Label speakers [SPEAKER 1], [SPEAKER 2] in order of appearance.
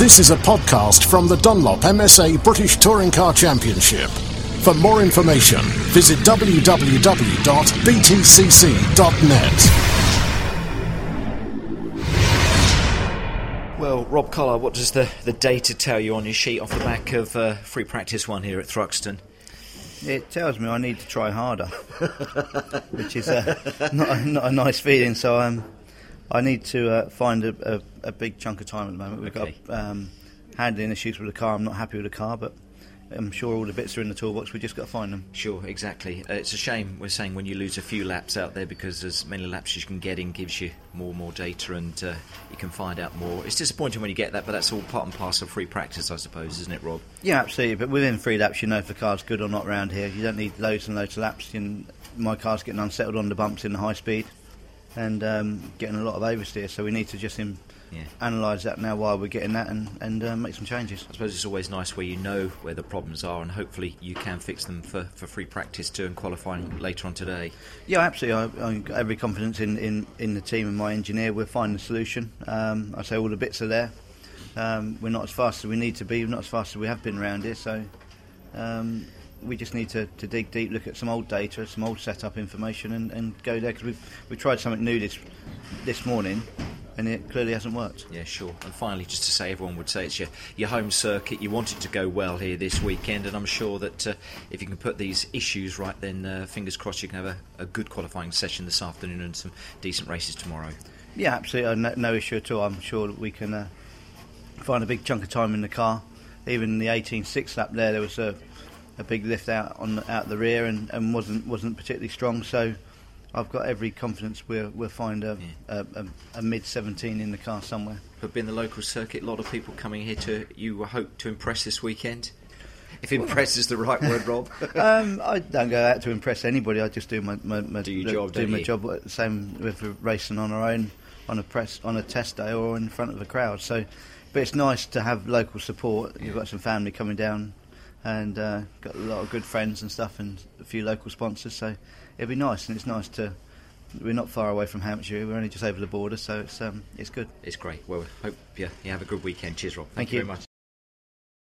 [SPEAKER 1] This is a podcast from the Dunlop MSA British Touring Car Championship. For more information, visit www.btcc.net.
[SPEAKER 2] Well, Rob Collard, what does the, the data tell you on your sheet off the back of uh, free practice one here at Thruxton?
[SPEAKER 3] It tells me I need to try harder, which is uh, not, a, not a nice feeling. So I'm. um, I need to uh, find a, a, a, big chunk of time at the moment. We've
[SPEAKER 2] Okay.
[SPEAKER 3] got um, handling issues with the car. I'm not happy with the car, but I'm sure all the bits are in the toolbox. We just got to find them.
[SPEAKER 2] Sure, exactly. Uh, it's a shame we're saying when you lose a few laps out there because as many laps as you can get in gives you more and more data and uh, you can find out more. It's disappointing when you get that, but that's all part and parcel of free practice, I suppose, isn't it, Rob?
[SPEAKER 3] Yeah, absolutely. But within three laps, you know if the car's good or not around here. You don't need loads and loads of laps. You can, my car's getting unsettled on the bumps in the high speed and um, getting a lot of oversteer. So we need to just um,
[SPEAKER 2] Yeah.
[SPEAKER 3] analyse that now while we're getting that and, and uh, make some changes.
[SPEAKER 2] I suppose it's always nice where you know where the problems are and hopefully you can fix them for, for free practice too and qualifying later on today.
[SPEAKER 3] Yeah, absolutely. I, I've got every confidence in, in, in the team and my engineer. We'll find the solution. Um, I say all the bits are there. Um, we're not as fast as we need to be. We're not as fast as we have been around here. So um, we just need to, to dig deep, look at some old data, some old setup information, and, and go there because we've we tried something new this this morning, and it clearly hasn't worked.
[SPEAKER 2] Yeah, sure. And finally, just to say, everyone would say it's your, your home circuit. You want it to go well here this weekend, and I'm sure that uh, if you can put these issues right, then uh, fingers crossed you can have a, a good qualifying session this afternoon and some decent races tomorrow.
[SPEAKER 3] Yeah, absolutely. No, no issue at all. I'm sure that we can uh, find a big chunk of time in the car. Even the 18.6 lap there, there was a, a big lift out on the, out the rear and, and wasn't wasn't particularly strong. So I've got every confidence we'll we'll find a, a, a, a mid 17 in the car somewhere.
[SPEAKER 2] But being the local circuit, a lot of people coming here to you hope to impress this weekend. If impress is the right word, Rob.
[SPEAKER 3] um, I don't go out to impress anybody. I just do my, my, my
[SPEAKER 2] Do your
[SPEAKER 3] the-
[SPEAKER 2] job,
[SPEAKER 3] do my
[SPEAKER 2] you?
[SPEAKER 3] job. Same with racing on our own on a press on a test day or in front of a crowd. So, but it's nice to have local support. You've got some family coming down, and uh, got a lot of good friends and stuff, and a few local sponsors. So it'd be nice, and it's nice to. We're not far away from Hampshire. We're only just over the border, so it's um, it's good.
[SPEAKER 2] It's great. Well, hope you, you have a good weekend. Cheers, Rob.
[SPEAKER 3] Thank
[SPEAKER 2] you
[SPEAKER 3] you.
[SPEAKER 2] very much.